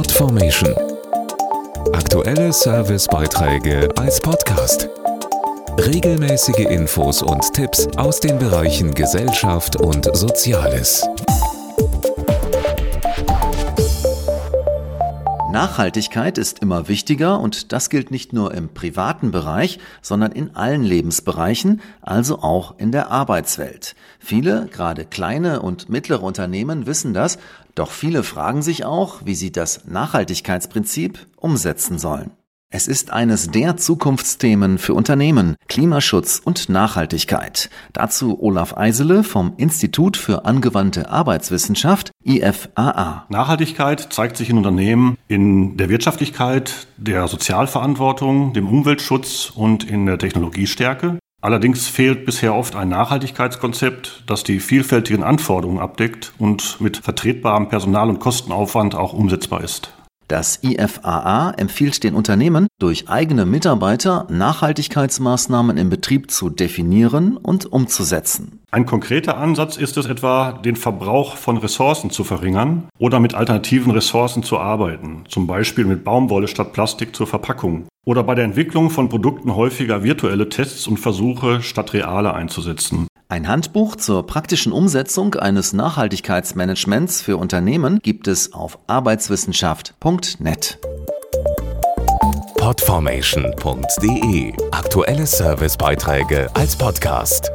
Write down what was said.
Podformation. Aktuelle Servicebeiträge als Podcast. Regelmäßige Infos und Tipps aus den Bereichen Gesellschaft und Soziales. Nachhaltigkeit ist immer wichtiger und das gilt nicht nur im privaten Bereich, sondern in allen Lebensbereichen, also auch in der Arbeitswelt. Viele, gerade kleine und mittlere Unternehmen wissen das, doch viele fragen sich auch, wie sie das Nachhaltigkeitsprinzip umsetzen sollen. Es ist eines der Zukunftsthemen für Unternehmen, Klimaschutz und Nachhaltigkeit. Dazu Olaf Eisele vom Institut für angewandte Arbeitswissenschaft IFAA. Nachhaltigkeit zeigt sich in Unternehmen in der Wirtschaftlichkeit, der Sozialverantwortung, dem Umweltschutz und in der Technologiestärke. Allerdings fehlt bisher oft ein Nachhaltigkeitskonzept, das die vielfältigen Anforderungen abdeckt und mit vertretbarem Personal- und Kostenaufwand auch umsetzbar ist. Das IFAA empfiehlt den Unternehmen, durch eigene Mitarbeiter Nachhaltigkeitsmaßnahmen im Betrieb zu definieren und umzusetzen. Ein konkreter Ansatz ist es etwa, den Verbrauch von Ressourcen zu verringern oder mit alternativen Ressourcen zu arbeiten, zum Beispiel mit Baumwolle statt Plastik zur Verpackung oder bei der Entwicklung von Produkten häufiger virtuelle Tests und Versuche statt reale einzusetzen. Ein Handbuch zur praktischen Umsetzung eines Nachhaltigkeitsmanagements für Unternehmen gibt es auf arbeitswissenschaft.net. Podformation.de Aktuelle Servicebeiträge als Podcast.